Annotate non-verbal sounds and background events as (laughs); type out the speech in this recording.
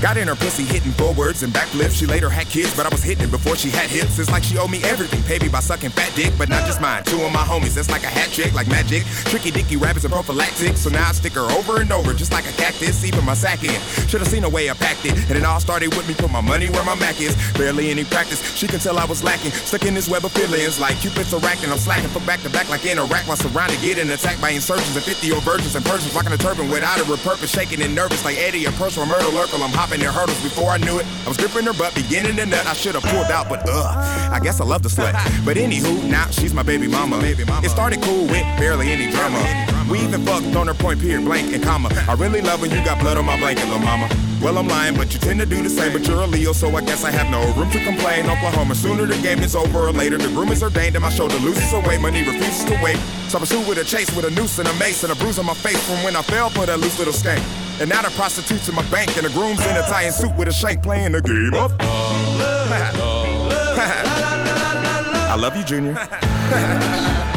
Got in her pussy hitting forwards and back backflips. She later had kids, but I was hitting it before she had hips. It's like she owed me everything. Paid me by sucking fat dick, but not just mine. Two of my homies, that's like a hat trick, like magic. Tricky dicky rabbits and prophylactic. So now I stick her over and over, just like a cactus, even my sack in. Should've seen the way I packed it. And it all started with me, put my money where my Mac is. Barely any practice, she can tell I was lacking. Stuck in this web of feelings, like Cupid's a rack, and I'm slacking from back to back like in Iraq. While surrounded, getting attacked by insurgents and 50 old virgins and Persians, rocking a turban without a repurpose, shaking and nervous like Eddie, a personal murder lurker. I'm hopping in hurdles before I knew it. I was gripping her butt, beginning to nut. I should've pulled out, but ugh, I guess I love the slut. (laughs) But anywho, now she's my baby mama. It started cool with barely any drama. We even fucked on her point, period, blank, and comma. I really love when you got blood on my blanket, little mama. Well, I'm lying, but you tend to do the same. But you're a Leo, so I guess I have no room to complain. Oklahoma, sooner the game is over or later. The groom is ordained, and my shoulder loses away. Money refuses to wait. So I pursue with a chase, with a noose and a mace, and a bruise on my face from when I fell for that loose little skank. And now the prostitutes in my bank, and the groom's in a tie and suit with a shank playing the game of. (laughs) I love you, Junior. (laughs)